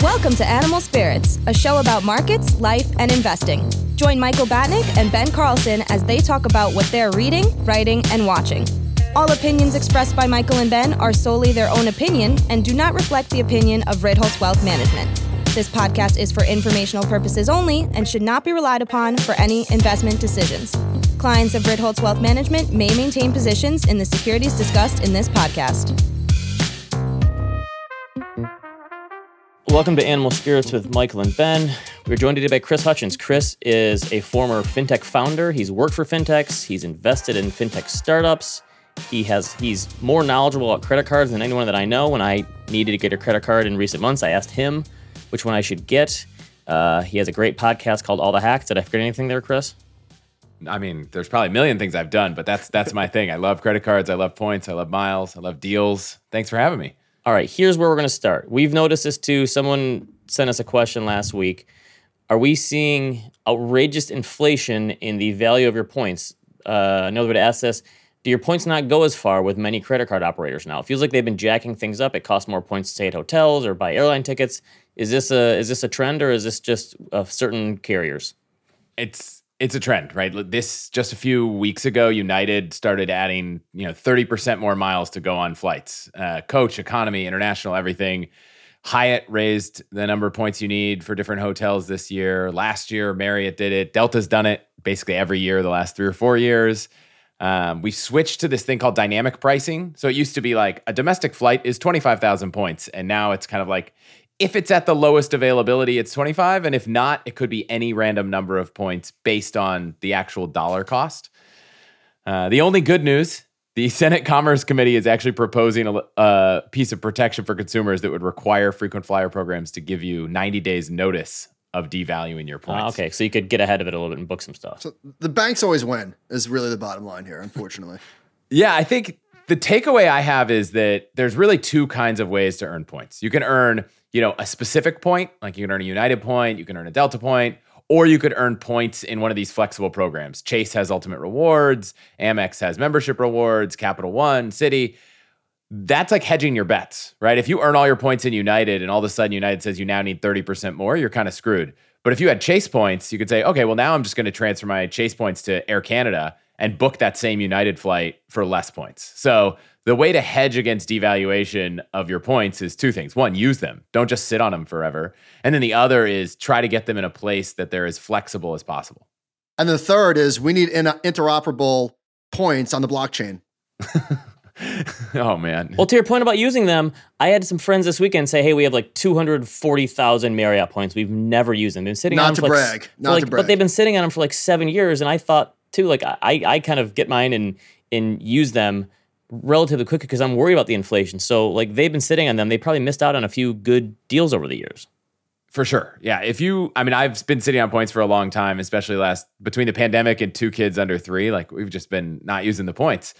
Welcome to Animal Spirits, a show about markets, life, and investing. Join Michael Batnick and Ben Carlson as they talk about what they're reading, writing, and watching. All opinions expressed by Michael and Ben are solely their own opinion and do not reflect the opinion of Ritholtz Wealth Management. This podcast is for informational purposes only and should not be relied upon for any investment decisions. Clients of Ritholtz Wealth Management may maintain positions in the securities discussed in this podcast. Welcome to Animal Spirits with Michael and Ben. We're joined today by Chris Hutchins. Chris is a former fintech founder. He's worked for fintechs. He's invested in fintech startups. He has he's more knowledgeable about credit cards than anyone that I know. When I needed to get a credit card in recent months, I asked him which one I should get. Uh, he has a great podcast called All the Hacks. Did I forget anything there, Chris? I mean, there's probably a million things I've done, but that's that's my thing. I love credit cards. I love points. I love miles. I love deals. Thanks for having me. All right, here's where we're going to start. We've noticed this too. Someone sent us a question last week. Are we seeing outrageous inflation in the value of your points? Uh, another way to ask this do your points not go as far with many credit card operators now? It feels like they've been jacking things up. It costs more points to stay at hotels or buy airline tickets. Is this a is this a trend or is this just of certain carriers? It's it's a trend, right? This just a few weeks ago, United started adding, you know, 30% more miles to go on flights. Uh, coach, economy, international, everything. Hyatt raised the number of points you need for different hotels this year. Last year, Marriott did it. Delta's done it basically every year the last three or four years. Um, we switched to this thing called dynamic pricing. So it used to be like a domestic flight is 25,000 points. And now it's kind of like if it's at the lowest availability, it's 25. And if not, it could be any random number of points based on the actual dollar cost. Uh, the only good news the Senate Commerce Committee is actually proposing a, a, piece of protection for consumers that would require frequent flyer programs to give you 90 days notice of devaluing your points. Uh, okay, so you could get ahead of it a little bit and book some stuff. So the banks always win is really the bottom line here, unfortunately. yeah, I think the takeaway I have is that there's really two kinds of ways to earn points. You can earn you know, a specific point, like you can earn a United point, you can earn a Delta point, or you could earn points in one of these flexible programs. Chase has ultimate rewards, Amex has membership rewards, Capital One, Citi. That's like hedging your bets, right? If you earn all your points in United and all of a sudden United says you now need 30% more, you're kind of screwed. But if you had Chase points, you could say, okay, well, now I'm just going to transfer my Chase points to Air Canada and book that same United flight for less points. So the way to hedge against devaluation of your points is two things. One, use them. Don't just sit on them forever. And then the other is try to get them in a place that they're as flexible as possible. And the third is we need uh, interoperable points on the blockchain. oh man. Well, to your point about using them, I had some friends this weekend say, "Hey, we have like 240,000 Marriott points. We've never used them. They've been sitting Not on to them brag. Like, Not like, to brag. But they've been sitting on them for like seven years, and I thought too, like I I kind of get mine and and use them relatively quickly because I'm worried about the inflation. So like they've been sitting on them. They probably missed out on a few good deals over the years. For sure. Yeah. If you, I mean, I've been sitting on points for a long time, especially last between the pandemic and two kids under three. Like we've just been not using the points.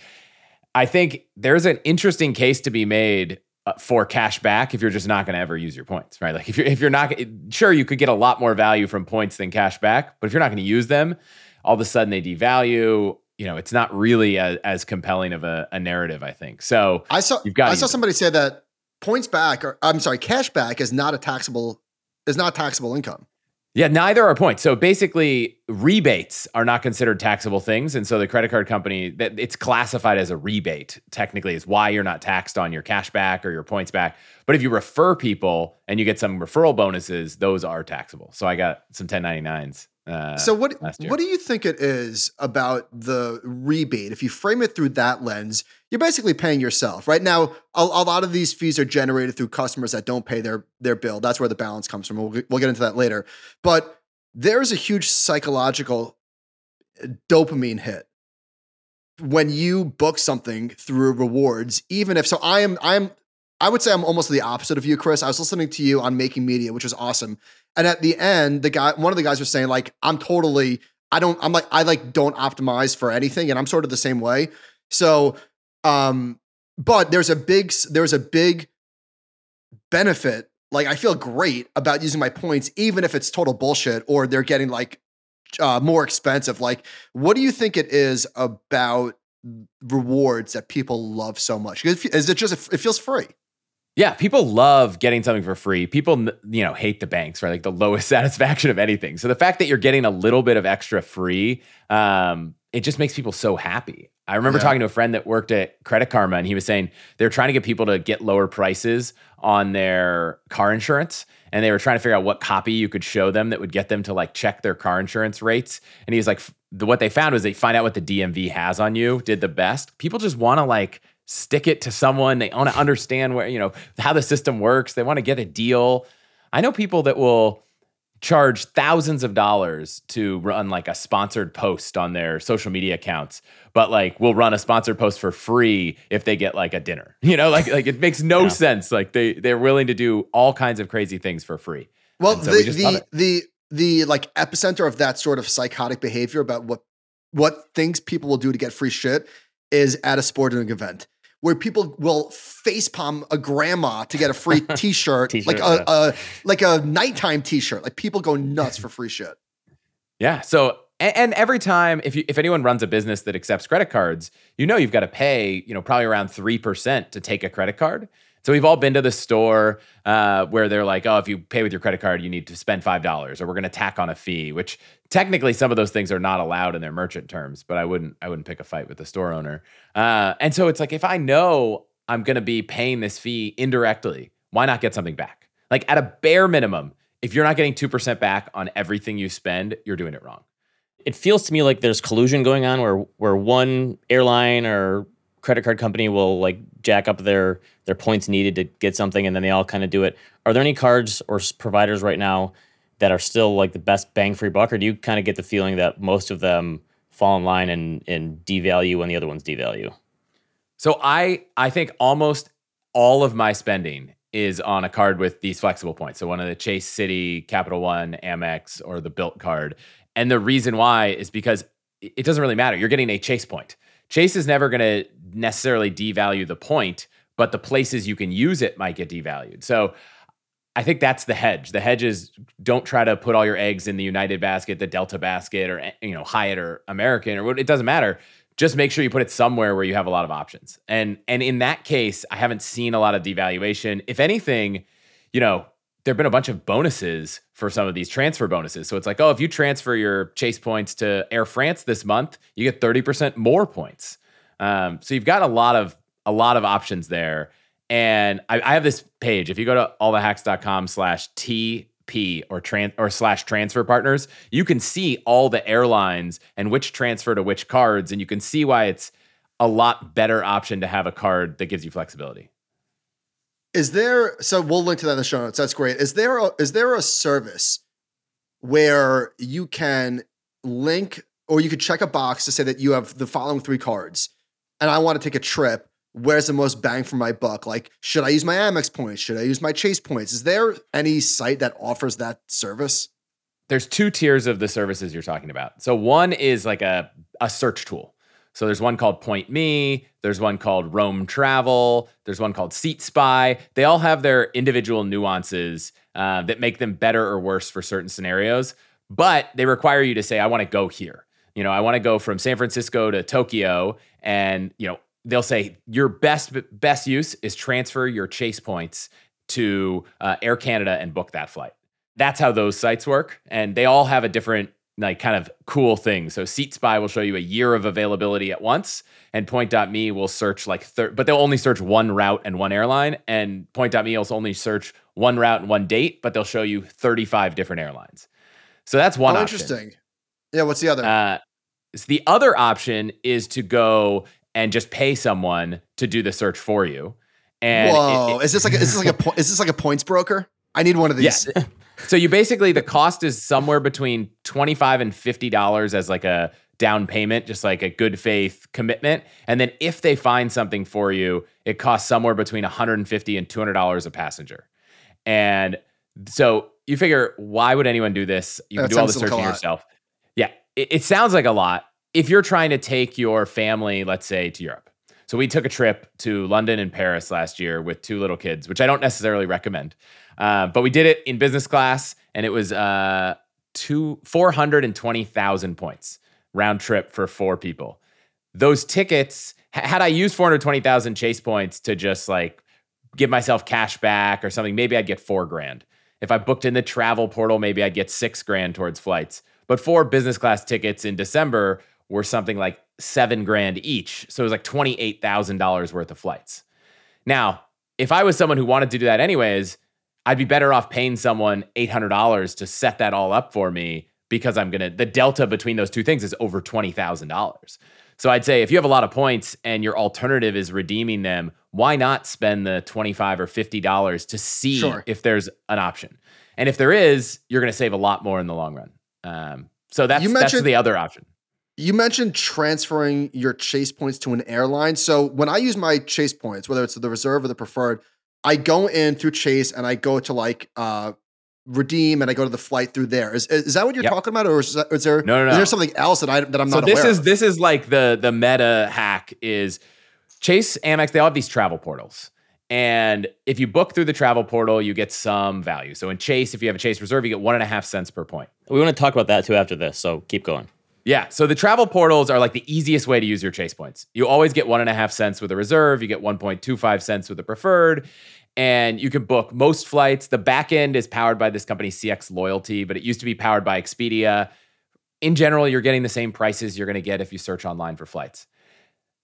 I think there's an interesting case to be made uh, for cash back if you're just not going to ever use your points, right? Like if you're if you're not sure you could get a lot more value from points than cash back, but if you're not going to use them, all of a sudden they devalue you know, it's not really a, as compelling of a, a, narrative, I think. So I saw you've got I saw somebody say that points back or I'm sorry, cash back is not a taxable is not taxable income. Yeah, neither are points. So basically, rebates are not considered taxable things, and so the credit card company that it's classified as a rebate. Technically, is why you're not taxed on your cash back or your points back. But if you refer people and you get some referral bonuses, those are taxable. So I got some 1099s uh, so what what do you think it is about the rebate? If you frame it through that lens, you're basically paying yourself. Right now, a, a, lot of these fees are generated through customers that don't pay their their bill. That's where the balance comes from. We'll, we'll get into that later. But there's a huge psychological uh, dopamine hit when you book something through rewards. Even if so, I am I am I would say I'm almost the opposite of you, Chris. I was listening to you on Making Media, which was awesome. And at the end, the guy, one of the guys was saying, like, I'm totally, I don't, I'm like, I like don't optimize for anything. And I'm sort of the same way. So, um, but there's a big, there's a big benefit. Like, I feel great about using my points, even if it's total bullshit or they're getting like uh, more expensive. Like, what do you think it is about rewards that people love so much? Is it just it feels free? Yeah, people love getting something for free. People, you know, hate the banks, right? Like the lowest satisfaction of anything. So the fact that you're getting a little bit of extra free, um, it just makes people so happy. I remember yeah. talking to a friend that worked at Credit Karma, and he was saying they were trying to get people to get lower prices on their car insurance, and they were trying to figure out what copy you could show them that would get them to like check their car insurance rates. And he was like, the, what they found was they find out what the DMV has on you did the best. People just want to like stick it to someone. They want to understand where, you know, how the system works. They want to get a deal. I know people that will charge thousands of dollars to run like a sponsored post on their social media accounts, but like will run a sponsored post for free if they get like a dinner. You know, like like it makes no yeah. sense. Like they they're willing to do all kinds of crazy things for free. Well, so the we the, the the like epicenter of that sort of psychotic behavior about what what things people will do to get free shit is at a sporting event where people will facepalm a grandma to get a free T-shirt, t-shirt like a, a, like a nighttime T-shirt. Like people go nuts for free shit. Yeah. So and, and every time if you, if anyone runs a business that accepts credit cards, you know you've got to pay you know probably around three percent to take a credit card. So we've all been to the store uh, where they're like, oh, if you pay with your credit card, you need to spend five dollars, or we're going to tack on a fee. Which technically, some of those things are not allowed in their merchant terms. But I wouldn't, I wouldn't pick a fight with the store owner. Uh, and so it's like, if I know I'm going to be paying this fee indirectly, why not get something back? Like at a bare minimum, if you're not getting two percent back on everything you spend, you're doing it wrong. It feels to me like there's collusion going on where where one airline or credit card company will like jack up their their points needed to get something and then they all kind of do it. Are there any cards or providers right now that are still like the best bang for your buck or do you kind of get the feeling that most of them fall in line and and devalue when the other ones devalue? So i i think almost all of my spending is on a card with these flexible points. So one of the chase citi capital one amex or the Bilt card. And the reason why is because it doesn't really matter. You're getting a chase point. Chase is never going to necessarily devalue the point, but the places you can use it might get devalued. So I think that's the hedge. The hedge is don't try to put all your eggs in the United basket, the Delta basket, or eh, you know Hyatt or American or what. It doesn't matter. Just make sure you put it somewhere where you have a lot of options. And and in that case, I haven't seen a lot of devaluation. If anything, you know there've been a bunch of bonuses for some of these transfer bonuses. So it's like, oh, if you transfer your Chase points to Air France this month, you get 30% more points. Um, so you've got a lot of a lot of options there. And I, I have this page. If you go to allthehacks.com slash TP or tran- or slash transfer partners, you can see all the airlines and which transfer to which cards, and you can see why it's a lot better option to have a card that gives you flexibility. Is there so we'll link to that in the show notes. That's great. Is there a is there a service where you can link or you could check a box to say that you have the following three cards and I want to take a trip? Where's the most bang for my buck? Like, should I use my Amex points? Should I use my Chase points? Is there any site that offers that service? There's two tiers of the services you're talking about. So one is like a, a search tool. So there's one called Point.me, there's one called Roame Travel, there's one called Seat Spy. They all have their individual nuances uh, that make them better or worse for certain scenarios, but they require you to say, I want to go here. You know, I want to go from San Francisco to Tokyo, and you know, they'll say your best best use is transfer your Chase points to uh, Air Canada and book that flight. That's how those sites work, and they all have a different like kind of cool thing. So Seat Spy will show you a year of availability at once, and Point.me will search like, thir- but they'll only search one route and one airline, and Point.me will only search one route and one date, but they'll show you 35 different airlines. So that's one oh, option. Interesting. Yeah. What's the other? Uh, so the other option is to go and just pay someone to do the search for you. And whoa, it, it, is this like a, is this like a is this like a points broker? I need one of these. Yeah. So you basically the cost is somewhere between twenty five and fifty dollars as like a down payment, just like a good faith commitment. And then if they find something for you, it costs somewhere between one hundred and fifty and two hundred dollars a passenger. And so you figure, why would anyone do this? You can do all the searching yourself. It, it sounds like a lot. If you're trying to take your family, let's say, to Europe. So we took a trip to London and Paris last year with two little kids, which I don't necessarily recommend. Uh, but we did it in business class, and it was uh, two four hundred and twenty thousand points round trip for four people. those tickets, had I used 420,000 chase points to just like give myself cash back or something, maybe I'd get four grand. If I booked in the travel portal, maybe I'd get six grand towards flights. But four business class tickets in December were something like seven grand each. So it was like $28,000 worth of flights. Now, if I was someone who wanted to do that anyways, I'd be better off paying someone $800 to set that all up for me because I'm going to, the delta between those two things is over $20,000. So I'd say if you have a lot of points and your alternative is redeeming them, why not spend the 25 or $50 to see sure. if there's an option? And if there is, you're going to save a lot more in the long run. Um, so that's, that's the other option. You mentioned transferring your chase points to an airline. So when I use my chase points, whether it's the reserve or the preferred, I go in through Chase and I go to like uh, redeem and I go to the flight through there. Is, is that what you're yep. talking about, or is, that, is there no, no, no. is there something else that I that I'm so not this aware is of? this is like the the meta hack is Chase Amex. They all have these travel portals. And if you book through the travel portal, you get some value. So in Chase, if you have a Chase reserve, you get one and a half cents per point. We want to talk about that too after this. So keep going. Yeah. So the travel portals are like the easiest way to use your chase points. You always get one and a half cents with a reserve. You get 1.25 cents with a preferred. And you can book most flights. The back end is powered by this company, CX Loyalty, but it used to be powered by Expedia. In general, you're getting the same prices you're going to get if you search online for flights.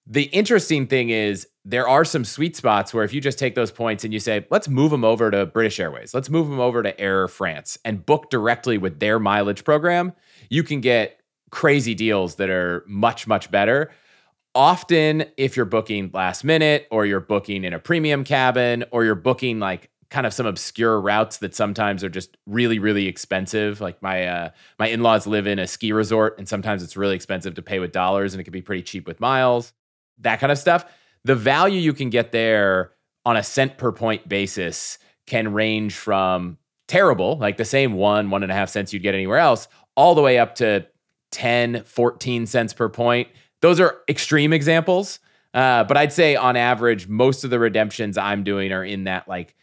The interesting thing is there are some sweet spots where if you just take those points and you say, let's move them over to British Airways, let's move them over to Air France and book directly with their mileage program, you can get crazy deals that are much, much better. Often, if you're booking last minute or you're booking in a premium cabin or you're booking like kind of some obscure routes that sometimes are just really really expensive like my uh, my in-laws live in a ski resort and sometimes it's really expensive to pay with dollars and it can be pretty cheap with miles that kind of stuff the value you can get there on a cent per point basis can range from terrible like the same one one and a half cents you'd get anywhere else all the way up to 10, 14 cents per point. Those are extreme examples. Uh, but I'd say on average, most of the redemptions I'm doing are in that like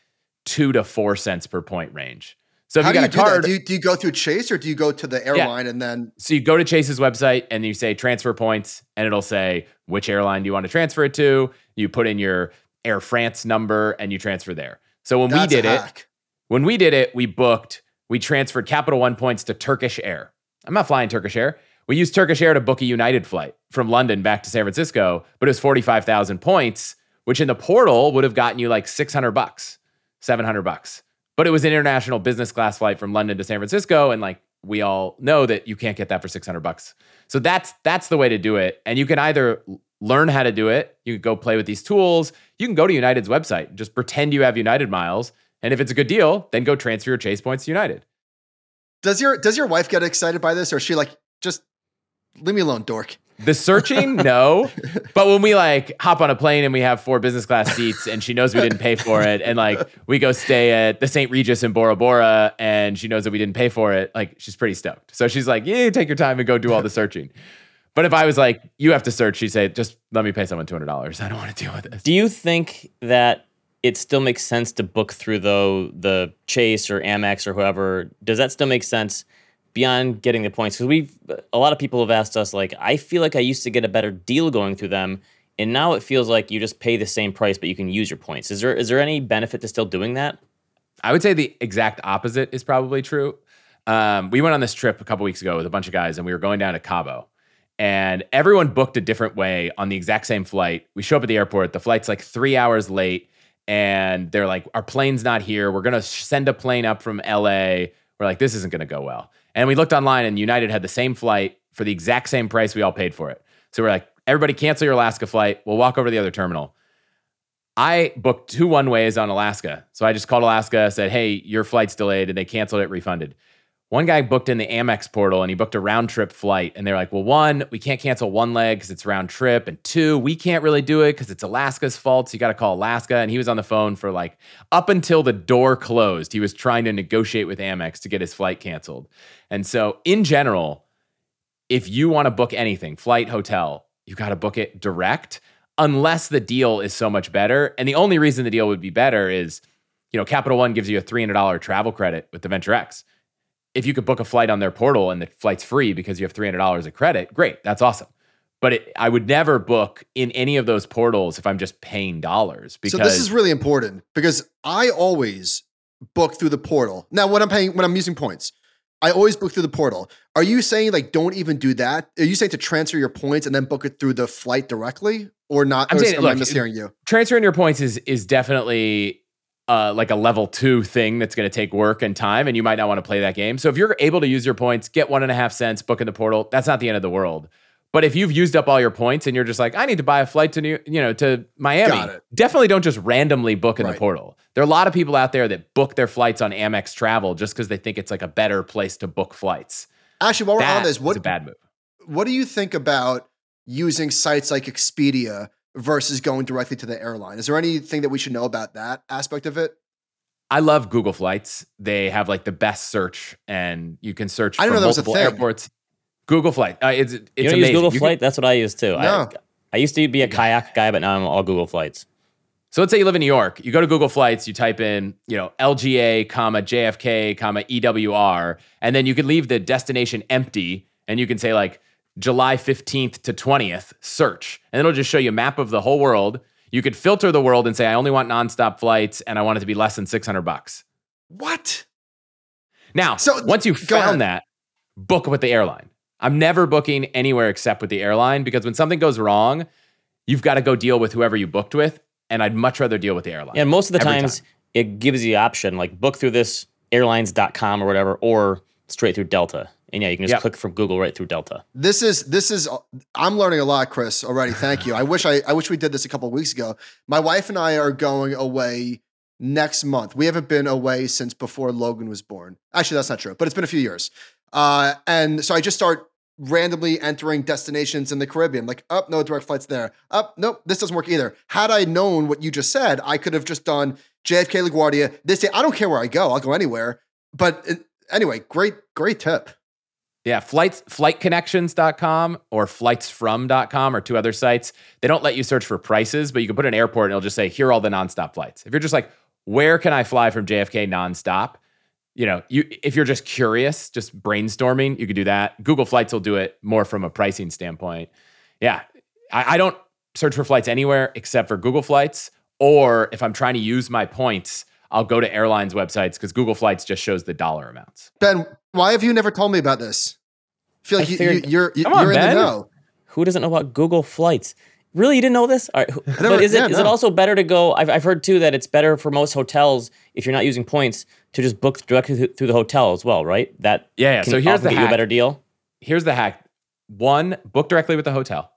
two to four cents per point range. So if How you got do you a card, do, do, you, do you go through Chase or do you go to the airline yeah. and then? So you go to Chase's website and you say transfer points, and it'll say which airline do you want to transfer it to. You put in your Air France number and you transfer there. So when That's we did it, when we did it, we booked, we transferred Capital One points to Turkish Air. I'm not flying Turkish Air. We used Turkish Air to book a United flight from London back to San Francisco, but it was 45,000 points, which in the portal would have gotten you like 600 bucks, 700 bucks. But it was an international business class flight from London to San Francisco and like we all know that you can't get that for 600 bucks. So that's that's the way to do it. And you can either learn how to do it, you can go play with these tools, you can go to United's website, just pretend you have United miles, and if it's a good deal, then go transfer your Chase points to United. Does your does your wife get excited by this, or is she like just leave me alone, dork? The searching, no. But when we like hop on a plane and we have four business class seats, and she knows we didn't pay for it, and like we go stay at the St. Regis in Bora Bora, and she knows that we didn't pay for it, like she's pretty stoked. So she's like, "Yeah, take your time and go do all the searching." But if I was like, "You have to search," she'd say, "Just let me pay someone two hundred dollars. I don't want to deal with this." Do you think that it still makes sense to book through though the Chase or Amex or whoever. Does that still make sense beyond getting the points? Because we've a lot of people have asked us like, I feel like I used to get a better deal going through them, and now it feels like you just pay the same price, but you can use your points. Is there is there any benefit to still doing that? I would say the exact opposite is probably true. Um, we went on this trip a couple weeks ago with a bunch of guys, and we were going down to Cabo and everyone booked a different way on the exact same flight. We show up at the airport. The flight's like three hours late and they're like, our plane's not here. We're going to send a plane up from LA. We're like, this isn't going to go well. And we looked online, and United had the same flight for the exact same price we all paid for it. So we're like, everybody cancel your Alaska flight. We'll walk over to the other terminal. I booked two one ways on Alaska. So I just called Alaska, said, hey, your flight's delayed, and they canceled it, refunded. One guy booked in the Amex portal and he booked a round trip flight. And they're like, well, one, we can't cancel one leg because it's round trip. And two, we can't really do it because it's Alaska's fault. So you got to call Alaska. And he was on the phone for like up until the door closed. He was trying to negotiate with Amex to get his flight canceled. And so, in general, if you want to book anything, flight, hotel, you got to book it direct unless the deal is so much better. And the only reason the deal would be better is, you know, Capital One gives you a $300 travel credit with the Venture X if you could book a flight on their portal and the flight's free because you have $300 of credit, great, that's awesome. but it, I would never book in any of those portals if I'm just paying dollars. Because so this is really important because I always book through the portal. Now, when I'm paying, when I'm using points, I always book through the portal. Are you saying like don't even do that? Are you saying to transfer your points and then book it through the flight directly, or not? I'm or saying, am look, I mishearing you? Transferring your points is is definitely uh, like a level two thing that's going to take work and time, and you might not want to play that game. So if you're able to use your points, get one and a half cents, book in the portal. That's not the end of the world. But if you've used up all your points and you're just like, I need to buy a flight to New, you know, to Miami, definitely don't just randomly book in right. the portal. There are a lot of people out there that book their flights on Amex Travel just because they think it's like a better place to book flights. Actually, while we're on this, what a bad move? What do you think about using sites like Expedia versus going directly to the airline? Is there anything that we should know about that aspect of it? I love Google Flights. They have like the best search, and you can search I don't for multiple airports. Google Flight. Uh, it's it's you don't use Google you Flight? Can, That's what I use too. No. I, I used to be a kayak guy, but now I'm all Google Flights. So let's say you live in New York. You go to Google Flights. You type in, you know, LGA, comma JFK, comma EWR, and then you can leave the destination empty, and you can say like July 15th to 20th. Search, and it'll just show you a map of the whole world. You could filter the world and say, I only want nonstop flights, and I want it to be less than 600 bucks. What? Now, so once you found that, book with the airline. I'm never booking anywhere except with the airline because when something goes wrong, you've got to go deal with whoever you booked with. And I'd much rather deal with the airline. And most of the times time. it gives you the option like book through this airlines.com or whatever, or straight through Delta. And yeah, you can just yep. click from Google right through Delta. This is this is I'm learning a lot, Chris, already. Thank you. I wish I I wish we did this a couple weeks ago. My wife and I are going away next month. We haven't been away since before Logan was born. Actually, that's not true, but it's been a few years. Uh, and so I just start randomly entering destinations in the Caribbean. Like, up, oh, no direct flights there. Up, oh, nope, this doesn't work either. Had I known what you just said, I could have just done JFK LaGuardia this day. I don't care where I go. I'll go anywhere. But it, anyway, great, great tip. Yeah, flights flightconnections.com or flightsfrom.com or two other sites. They don't let you search for prices, but you can put an airport and it'll just say, here are all the nonstop flights. If you're just like, where can I fly from JFK nonstop? you know, you if you're just curious, just brainstorming, you could do that. Google Flights will do it more from a pricing standpoint. Yeah, I, I don't search for flights anywhere except for Google Flights, or if I'm trying to use my points, I'll go to airlines websites because Google Flights just shows the dollar amounts. Ben, why have you never told me about this? I feel like I you, figured, you, are you're, on, you're in the know. Who doesn't know about Google Flights? Really, you didn't know this? All right. Never, but is it yeah, is no. it also better to go? I've, I've heard too that it's better for most hotels if you're not using points to just book directly through the hotel as well, right? That yeah. yeah. so here's the hack. a better deal. Here's the hack. One, book directly with the hotel.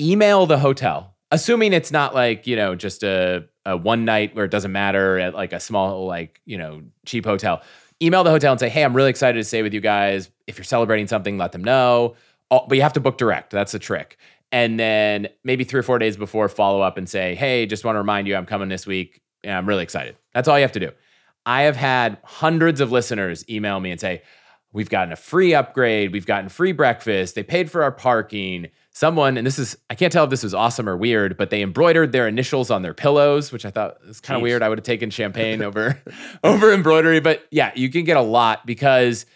Email the hotel, assuming it's not like you know just a, a one night where it doesn't matter at like a small like you know cheap hotel. Email the hotel and say, hey, I'm really excited to stay with you guys. If you're celebrating something, let them know. But you have to book direct. That's the trick and then maybe three or four days before follow up and say, hey, just want to remind you I'm coming this week. And I'm really excited. That's all you have to do. I have had hundreds of listeners email me and say, we've gotten a free upgrade, we've gotten free breakfast, they paid for our parking. Someone, and this is, I can't tell if this was awesome or weird, but they embroidered their initials on their pillows, which I thought was kind of weird. I would have taken champagne over over embroidery. But yeah, you can get a lot because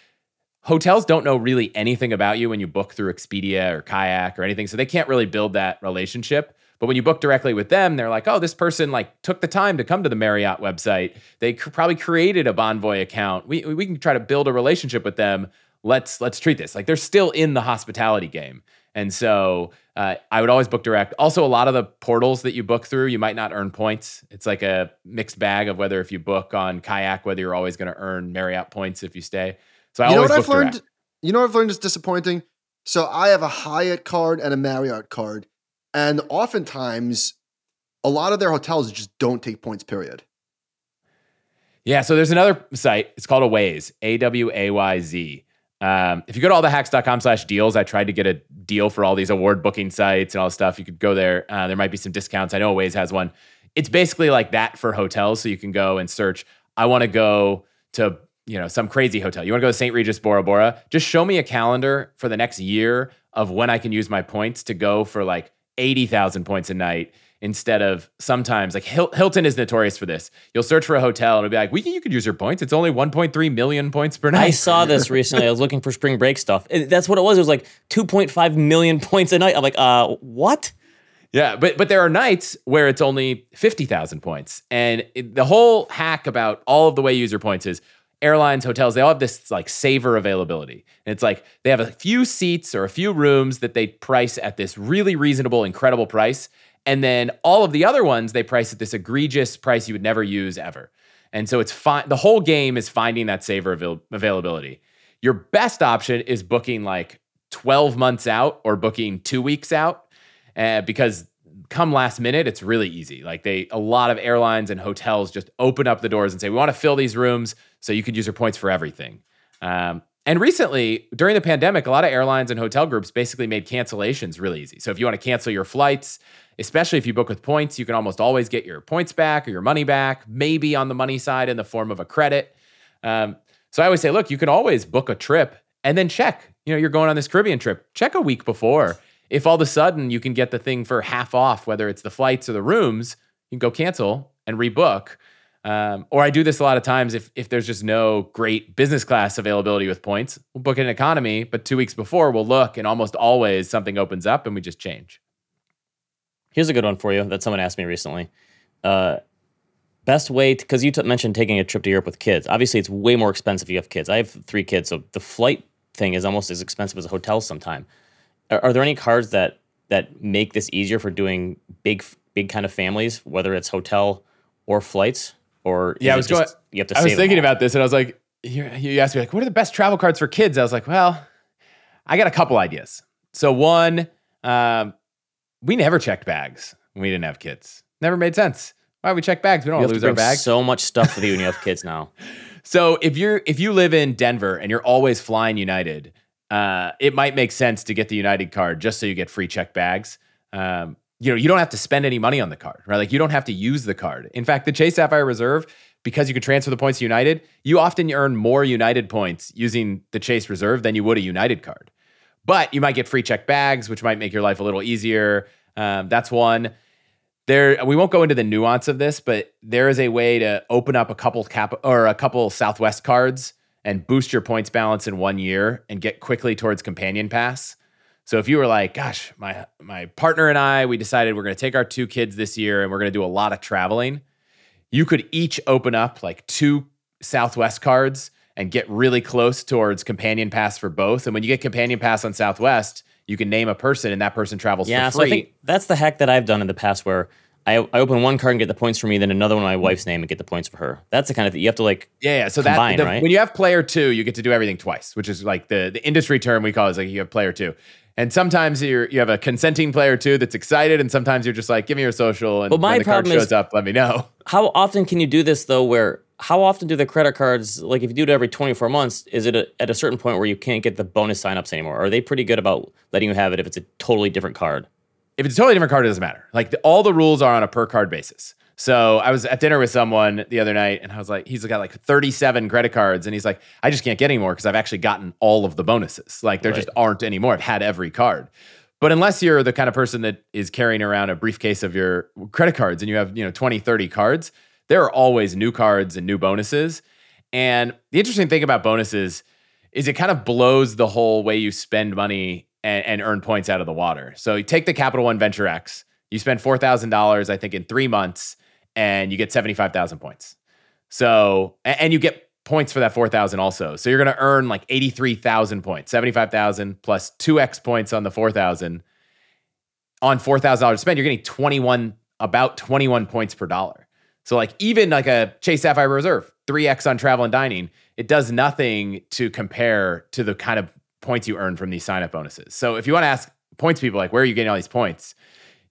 hotels don't know really anything about you when you book through Expedia or Kayak or anything. So they can't really build that relationship. But when you book directly with them, they're like, oh, this person like took the time to come to the Marriott website. They cr- probably created a Bonvoy account. We, we can try to build a relationship with them. Let's let's treat this like they're still in the hospitality game. And so uh, I would always book direct. Also, a lot of the portals that you book through, you might not earn points. It's like a mixed bag of whether if you book on Kayak, whether you're always going to earn Marriott points if you stay. So I you know what I've learned? Direct. You know what I've learned is disappointing. So I have a Hyatt card and a Marriott card, and oftentimes, a lot of their hotels just don't take points. Period. Yeah. So there's another site. It's called Awayz. A W A Y Z. Um, if you go to allthehacks.com slash deals, I tried to get a deal for all these award booking sites and all this stuff. You could go there. Uh, there might be some discounts. I know Awayz has one. It's basically like that for hotels. So you can go and search, I want to go to you know, some crazy hotel. You want to go to St. Regis Bora Bora? Just show me a calendar for the next year of when I can use my points to go for like 80,000 points a night. Instead of sometimes like Hilton is notorious for this. You'll search for a hotel and it'll be like, we can, you could use your points. It's only 1.3 million points per night. I saw this recently. I was looking for spring break stuff. That's what it was. It was like 2.5 million points a night. I'm like, uh, what? Yeah, but but there are nights where it's only 50,000 points. And it, the whole hack about all of the way user points is airlines, hotels, they all have this like saver availability. And it's like they have a few seats or a few rooms that they price at this really reasonable, incredible price. And then all of the other ones they price at this egregious price you would never use ever. And so it's fine. The whole game is finding that saver avail- availability. Your best option is booking like 12 months out or booking two weeks out uh, because come last minute, it's really easy. Like they, a lot of airlines and hotels just open up the doors and say, we want to fill these rooms so you could use your points for everything. Um, and recently, during the pandemic, a lot of airlines and hotel groups basically made cancellations really easy. So if you want to cancel your flights, especially if you book with points, you can almost always get your points back or your money back, maybe on the money side in the form of a credit. Um, so I always say, look, you can always book a trip and then check. You know, you're going on this Caribbean trip, check a week before. If all of a sudden you can get the thing for half off, whether it's the flights or the rooms, you can go cancel and rebook. Um, or I do this a lot of times if if there's just no great business class availability with points, we'll book an economy, but two weeks before we'll look, and almost always something opens up and we just change. Here's a good one for you that someone asked me recently. Uh, best way because you t- mentioned taking a trip to Europe with kids. Obviously, it's way more expensive if you have kids. I have three kids, so the flight thing is almost as expensive as a hotel sometime. Are, are there any cards that that make this easier for doing big big kind of families, whether it's hotel or flights? Or yeah, I was just, going. You have to. I was thinking about this, and I was like, you, you asked me like, what are the best travel cards for kids? I was like, well, I got a couple ideas. So one, um, we never checked bags when we didn't have kids. Never made sense. Why we check bags? We don't lose our bags. So much stuff with you when you have kids now. So if you're if you live in Denver and you're always flying United, uh, it might make sense to get the United card just so you get free check bags. Um, you know, you don't have to spend any money on the card, right? Like you don't have to use the card. In fact, the Chase Sapphire Reserve, because you can transfer the points to United, you often earn more United points using the Chase Reserve than you would a United card. But you might get free check bags, which might make your life a little easier. Um, that's one. There, we won't go into the nuance of this, but there is a way to open up a couple cap or a couple Southwest cards and boost your points balance in one year and get quickly towards Companion Pass. So if you were like, gosh, my my partner and I, we decided we're going to take our two kids this year and we're going to do a lot of traveling, you could each open up like two Southwest cards and get really close towards Companion Pass for both. And when you get Companion Pass on Southwest, you can name a person and that person travels yeah, for free. So I think that's the hack that I've done in the past where I, I open one card and get the points for me, then another one my wife's name and get the points for her. That's the kind of thing you have to like. Yeah, yeah. So combine, that the, right? when you have player two, you get to do everything twice, which is like the the industry term we call is like you have player two. And sometimes you're you have a consenting player too that's excited, and sometimes you're just like, give me your social, and well, my when the card shows is, up, let me know. How often can you do this though? Where how often do the credit cards like if you do it every 24 months is it a, at a certain point where you can't get the bonus signups anymore are they pretty good about letting you have it if it's a totally different card if it's a totally different card, it doesn't matter. Like the, all the rules are on a per card basis. So I was at dinner with someone the other night, and I was like, he's got like 37 credit cards, and he's like, I just can't get any more because I've actually gotten all of the bonuses. Like there right. just aren't anymore. I've had every card. But unless you're the kind of person that is carrying around a briefcase of your credit cards and you have, you know, 20, 30 cards, there are always new cards and new bonuses. And the interesting thing about bonuses is it kind of blows the whole way you spend money and, and earn points out of the water. So you take the Capital One Venture X, you spend four thousand dollars, I think, in three months, and you get seventy five thousand points. So and you get points for that four thousand also. So you're going to earn like eighty three thousand points, seventy five thousand plus two x points on the four thousand. On four thousand dollars spent, you're getting twenty one about twenty one points per dollar. So like even like a Chase Sapphire Reserve, three x on travel and dining, it does nothing to compare to the kind of points you earn from these sign up bonuses. So if you want to ask points people like where are you getting all these points?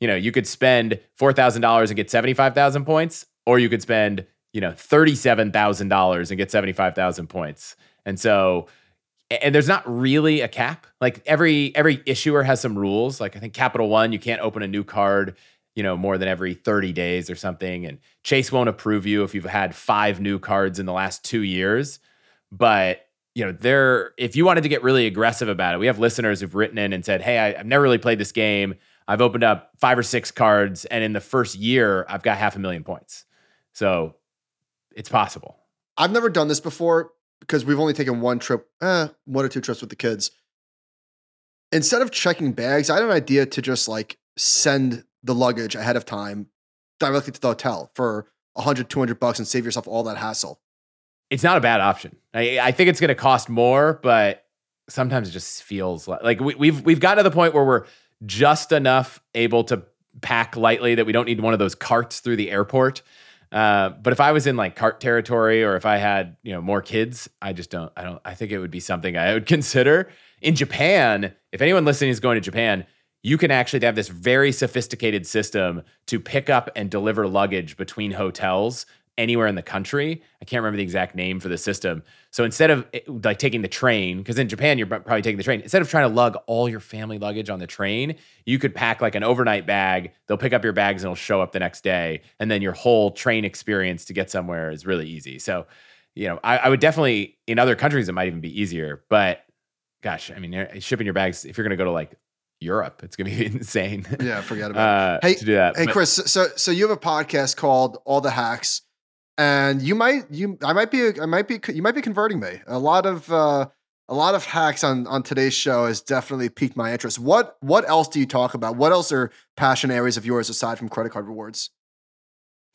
You know, you could spend four thousand dollars and get seventy five thousand points, or you could spend you know thirty seven thousand dollars and get seventy five thousand points. And so, and there's not really a cap. Like every every issuer has some rules. Like I think Capital One, you can't open a new card you know more than every 30 days or something and chase won't approve you if you've had five new cards in the last two years but you know, there, if you wanted to get really aggressive about it, we have listeners who've written in and said, Hey, I, have never really played this game. I've opened up five or six cards, and in the first year, I've got half a million points. So it's possible. I've never done this before because we've only taken one trip, eh, one or two trips with the kids. Instead of checking bags, I had an idea to just like send the luggage ahead of time directly to the hotel for 100, 200 bucks and save yourself all that hassle. It's not a bad option. I, I think it's going to cost more, but sometimes it just feels like, like we, we've we've gotten to the point where we're just enough able to pack lightly that we don't need one of those carts through the airport. Uh, but if I was in like cart territory or if I had, you know, more kids, I just don't, I don't, I think it would be something I would consider. In Japan, if anyone listening is going to Japan, you can actually have this very sophisticated system to pick up and deliver luggage between hotels anywhere in the country. I can't remember the exact name for the system. So instead of eh, like taking the train, because in Japan you're probably taking the train, instead of trying to lug all your family luggage on the train, you could pack like an overnight bag. They'll pick up your bags and it'll show up the next day, and then your whole train experience to get somewhere is really easy. So, you know, I, I would definitely in other countries it might even be easier, but gosh, I mean, eh, shipping your bags if you're going to go to like Europe. It's gonna be insane. Yeah, forget about uh, it. Hey, to do that. Hey, but, Chris. So, so you have a podcast called All the Hacks and you might you I might be I might be you might be converting me. A lot of uh, a lot of hacks on on today's show has definitely piqued my interest. What what else do you talk about? What else are passion areas of yours aside from credit card rewards?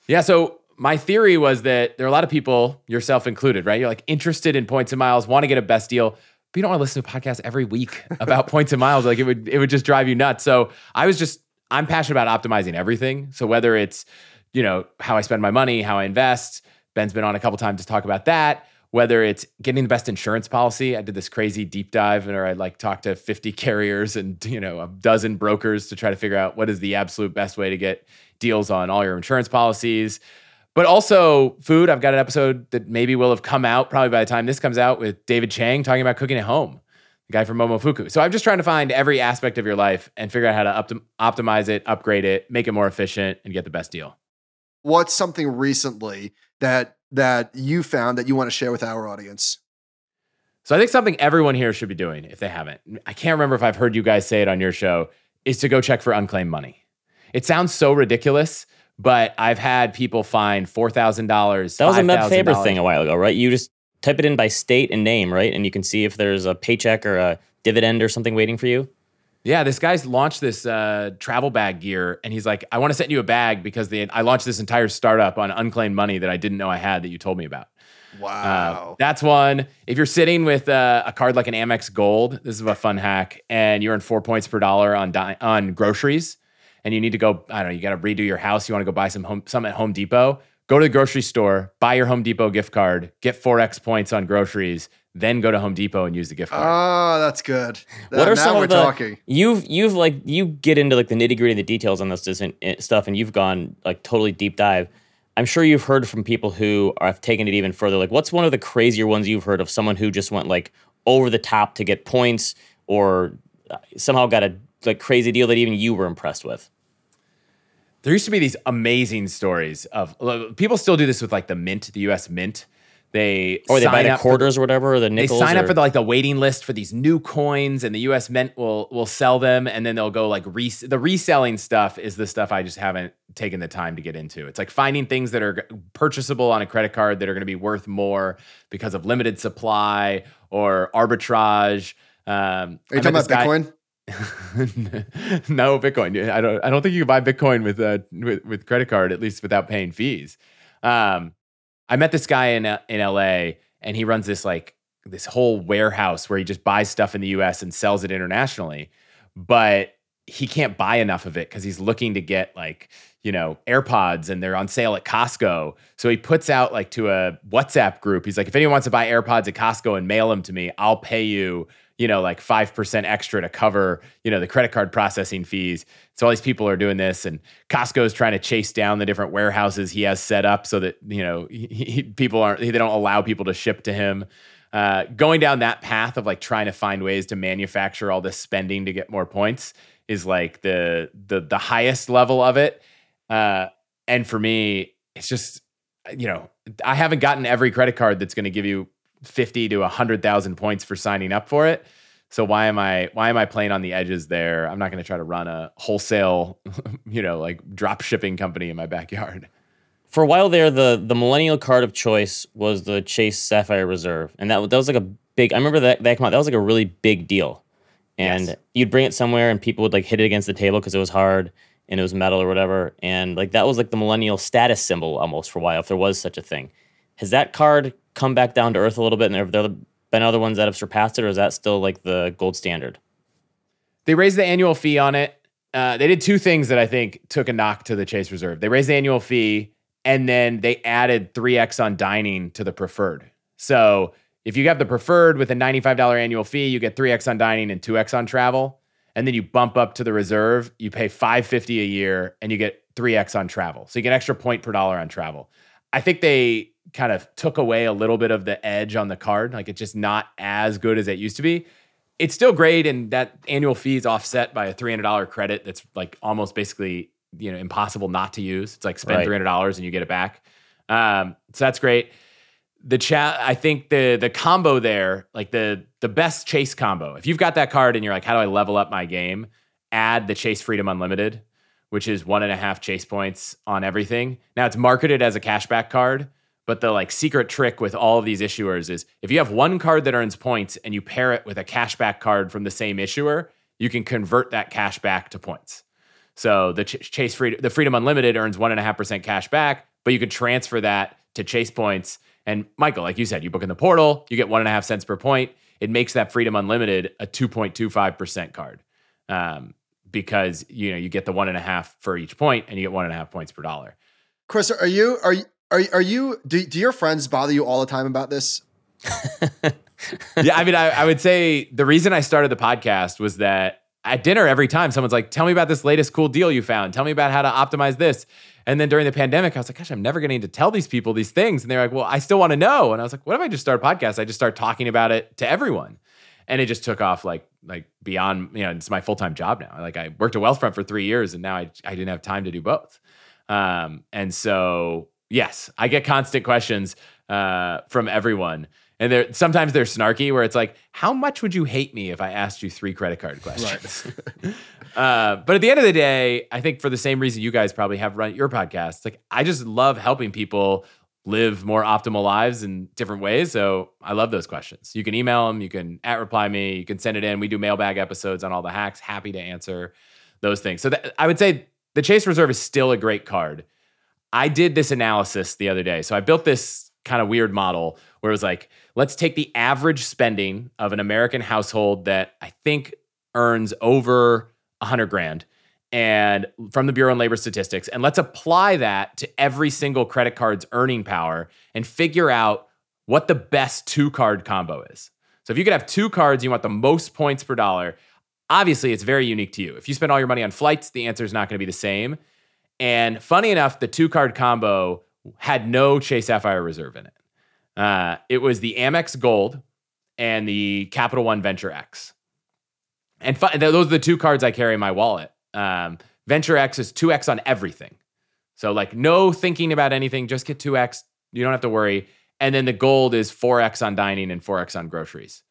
Yeah, so my theory was that there are a lot of people, yourself included, right? You're like interested in points and miles, want to get a best deal, but you don't want to listen to a podcast every week about points and miles. Like it would it would just drive you nuts. So I was just I'm passionate about optimizing everything. So whether it's you know, how I spend my money, how I invest. Ben's been on a couple times to talk about that. Whether it's getting the best insurance policy, I did this crazy deep dive, where I like talked to 50 carriers and you know a dozen brokers to try to figure out what is the absolute best way to get deals on all your insurance policies. But also food. I've got an episode that maybe will have come out probably by the time this comes out with David Chang talking about cooking at home, the guy from Momofuku. So I'm just trying to find every aspect of your life and figure out how to optim- optimize it, upgrade it, make it more efficient, and get the best deal what's something recently that that you found that you want to share with our audience? So I think something everyone here should be doing if they haven't. I can't remember if I've heard you guys say it on your show is to go check for unclaimed money. It sounds so ridiculous, but I've had people find four thousand dollars. That was a Meb Faber thing a while ago, right? You just type it in by state and name, right, and you can see if there's a paycheck or a dividend or something waiting for you. Yeah, this guy's launched this uh, travel bag gear, and he's like, "I want to send you a bag because the, I launched this entire startup on unclaimed money that I didn't know I had that you told me about." Wow, uh, that's one. If you're sitting with uh, a card like an Amex Gold, this is a fun hack, and you're in four points per dollar on di- on groceries, and you need to go. I don't know. You got to redo your house. You want to go buy some home some at Home Depot. Go to the grocery store, buy your Home Depot gift card, get four x points on groceries then go to Home Depot and use the gift card. Oh, that's good. That, what are some of the talking. you've you've like you get into like the nitty gritty, of the details on this eh, stuff, and you've gone like totally deep dive. I'm sure you've heard from people who have taken it even further. Like, what's one of the crazier ones you've heard of someone who just went like over the top to get points, or uh, somehow got a like crazy deal that even you were impressed with? There used to be these amazing stories of people still do this with like the Mint, the U.S. Mint they or they buy the quarters for, or whatever, or the nickels. They sign or, up for the, like the waiting list for these new coins, and the U.S. Mint will will sell them, and then they'll go like res- the reselling stuff is the stuff I just haven't taken the time to get into. It's like finding things that are purchasable on a credit card that are going to be worth more because of limited supply or arbitrage. Um, are you talking about guy, Bitcoin? no Bitcoin. I don't. I don't think you can buy Bitcoin with uh with, with credit card at least without paying fees. Um, I met this guy in uh, in LA and he runs this like this whole warehouse where he just buys stuff in the US and sells it internationally. But he can't buy enough of it because he's looking to get like, you know, AirPods and they're on sale at Costco. So he puts out like to a WhatsApp group. He's like, if anyone wants to buy AirPods at Costco and mail them to me, I'll pay you you know, like 5% extra to cover, you know, the credit card processing fees. So all these people are doing this and Costco is trying to chase down the different warehouses he has set up so that, you know, he, he, people aren't, they don't allow people to ship to him. Uh, going down that path of like trying to find ways to manufacture all this spending to get more points is like the, the, the highest level of it. Uh, and for me, it's just, you know, I haven't gotten every credit card that's going to give you 50 to 100,000 points for signing up for it. So why am I why am I playing on the edges there? I'm not going to try to run a wholesale, you know, like drop shipping company in my backyard. For a while there, the the millennial card of choice was the Chase Sapphire Reserve, and that that was like a big. I remember that that came out. That was like a really big deal, and yes. you'd bring it somewhere, and people would like hit it against the table because it was hard and it was metal or whatever, and like that was like the millennial status symbol almost for a while, if there was such a thing. Has that card come back down to earth a little bit, and there have there been other ones that have surpassed it, or is that still like the gold standard? They raised the annual fee on it. Uh, they did two things that I think took a knock to the Chase Reserve. They raised the annual fee, and then they added 3x on dining to the preferred. So if you have the preferred with a $95 annual fee, you get 3x on dining and 2x on travel. And then you bump up to the reserve, you pay 550 a year and you get 3x on travel. So you get extra point per dollar on travel. I think they kind of took away a little bit of the edge on the card. Like it's just not as good as it used to be. It's still great, and that annual fee is offset by a three hundred dollar credit. That's like almost basically you know impossible not to use. It's like spend right. three hundred dollars and you get it back. Um, so that's great. The chat, I think the the combo there, like the the best chase combo. If you've got that card and you're like, how do I level up my game? Add the Chase Freedom Unlimited, which is one and a half chase points on everything. Now it's marketed as a cashback card, but the like secret trick with all of these issuers is if you have one card that earns points and you pair it with a cashback card from the same issuer, you can convert that cash back to points. So the Ch- Chase Freedom, the Freedom Unlimited earns one and a half percent cash back, but you can transfer that to Chase points. And Michael, like you said, you book in the portal, you get one and a half cents per point. It makes that Freedom Unlimited a 2.25 percent card. Um, because you know you get the one and a half for each point and you get one and a half points per dollar. Chris, are you are you are are you do, do your friends bother you all the time about this? yeah, I mean, I, I would say the reason I started the podcast was that at dinner every time someone's like, "Tell me about this latest cool deal you found. Tell me about how to optimize this." And then during the pandemic, I was like, "Gosh, I'm never getting to tell these people these things." And they're like, "Well, I still want to know." And I was like, "What if I just start a podcast? I just start talking about it to everyone." And it just took off like like beyond, you know, it's my full time job now. Like I worked at Wealthfront for three years, and now I I didn't have time to do both. Um, and so yes, I get constant questions uh, from everyone. And they're sometimes they're snarky where it's like, how much would you hate me if I asked you three credit card questions? Right. uh, but at the end of the day, I think for the same reason you guys probably have run your podcast, like I just love helping people live more optimal lives in different ways. So I love those questions. You can email them, you can at reply me, you can send it in. We do mailbag episodes on all the hacks. Happy to answer those things. So that, I would say the Chase Reserve is still a great card. I did this analysis the other day. So I built this kind of weird model where it was like, let's take the average spending of an American household that I think earns over a hundred grand and from the Bureau of Labor Statistics, and let's apply that to every single credit card's earning power and figure out what the best two card combo is. So if you could have two cards, you want the most points per dollar. Obviously, it's very unique to you. If you spend all your money on flights, the answer is not going to be the same. And funny enough, the two card combo had no Chase Sapphire Reserve in it. Uh, it was the Amex Gold and the Capital One Venture X. And fu- those are the two cards I carry in my wallet. Um, Venture X is 2X on everything. So, like, no thinking about anything, just get 2X. You don't have to worry. And then the gold is 4X on dining and 4X on groceries.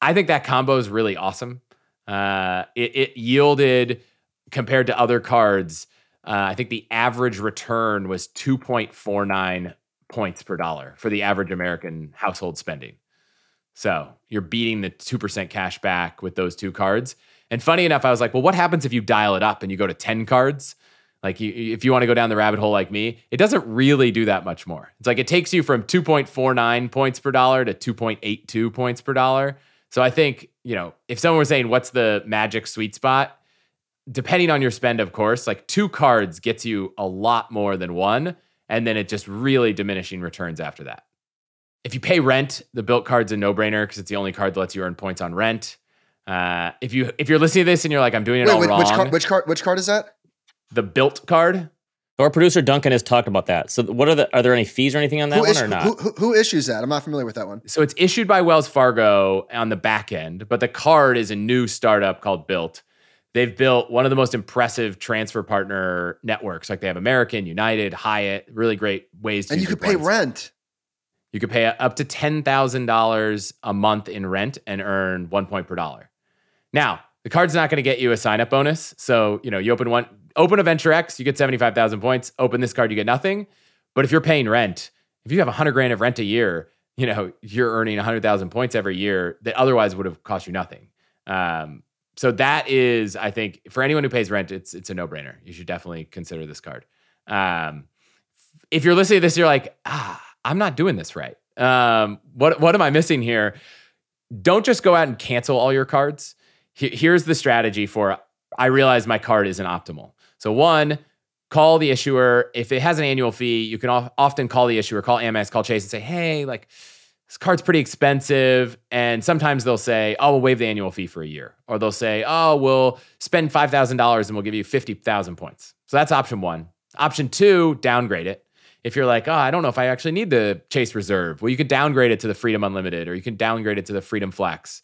I think that combo is really awesome. Uh, it, it yielded, compared to other cards, uh, I think the average return was 2.49 points per dollar for the average American household spending. So you're beating the 2% cash back with those two cards. And funny enough, I was like, well, what happens if you dial it up and you go to 10 cards? Like you, if you want to go down the rabbit hole like me, it doesn't really do that much more. It's like it takes you from 2.49 points per dollar to 2.82 points per dollar. So I think, you know, if someone was saying what's the magic sweet spot, depending on your spend, of course, like two cards gets you a lot more than one. And then it just really diminishing returns after that. If you pay rent, the Bilt card's a no-brainer because it's the only card that lets you earn points on rent. Uh, if you if you're listening to this and you're like, I'm doing it wait, all wait, wrong. Which card, which card? Which card is that? The Bilt card. Our producer Duncan has talked about that. So, what are the? Are there any fees or anything on that who one is, or not? Who, who, who, issues that? I'm not familiar with that one. So it's issued by Wells Fargo on the back end, but the card is a new startup called Bilt they've built one of the most impressive transfer partner networks. Like they have American, United, Hyatt, really great ways to. And you could pay rent. You could pay up to ten thousand dollars a month in rent and earn one point per dollar. Now, the card's not going to get you a sign up bonus. So, you know, you open one, open a Venture X, you get 75,000 points. Open this card, you get nothing. But if you're paying rent, if you have 100 grand of rent a year, you know, you're earning 100,000 points every year that otherwise would have cost you nothing. Um, so that is, I think, for anyone who pays rent, it's it's a no brainer. You should definitely consider this card. Um, if you're listening to this, you're like, ah, I'm not doing this right. Um, what what am I missing here? Don't just go out and cancel all your cards. Here's the strategy for I realize my card isn't optimal. So one, call the issuer. If it has an annual fee, you can often call the issuer, call Amex, call Chase, and say, hey, like this card's pretty expensive. And sometimes they'll say, oh, we'll waive the annual fee for a year. Or they'll say, oh, we'll spend $5,000 and we'll give you 50,000 points. So that's option one. Option two, downgrade it. If you're like, oh, I don't know if I actually need the Chase Reserve, well, you could downgrade it to the Freedom Unlimited or you can downgrade it to the Freedom Flex.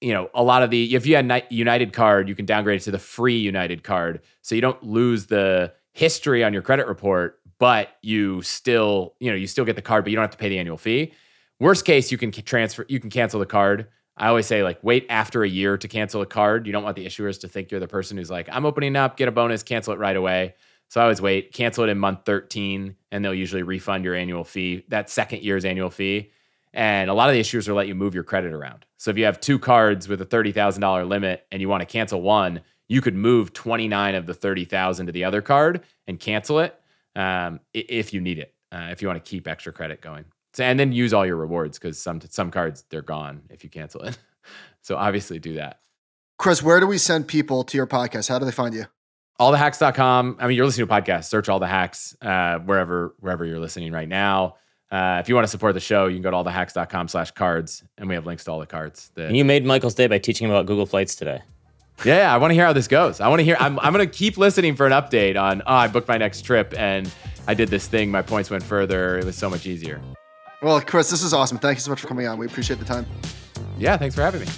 You know, a lot of the, if you had United card, you can downgrade it to the free United card. So you don't lose the history on your credit report, but you still, you know, you still get the card, but you don't have to pay the annual fee. Worst case, you can transfer, you can cancel the card. I always say like wait after a year to cancel a card. You don't want the issuers to think you're the person who's like, I'm opening up, get a bonus, cancel it right away. So I always wait, cancel it in month 13, and they'll usually refund your annual fee, that second year's annual fee. And a lot of the issuers will let you move your credit around. So if you have two cards with a $30,000 limit and you want to cancel one, you could move 29 of the 30,000 to the other card and cancel it um, if you need it, uh, if you want to keep extra credit going. So, and then use all your rewards because some some cards they're gone if you cancel it. so obviously do that. Chris, where do we send people to your podcast? How do they find you? Allthehacks.com. I mean, you're listening to a podcast. Search all the hacks uh, wherever wherever you're listening right now. Uh, if you want to support the show, you can go to allthehacks.com slash cards, and we have links to all the cards. That- and you made Michael's day by teaching him about Google Flights today. Yeah, I want to hear how this goes. I want to hear. I'm, I'm going to keep listening for an update on. Oh, I booked my next trip and I did this thing. My points went further. It was so much easier. Well, Chris, this is awesome. Thank you so much for coming on. We appreciate the time. Yeah, thanks for having me.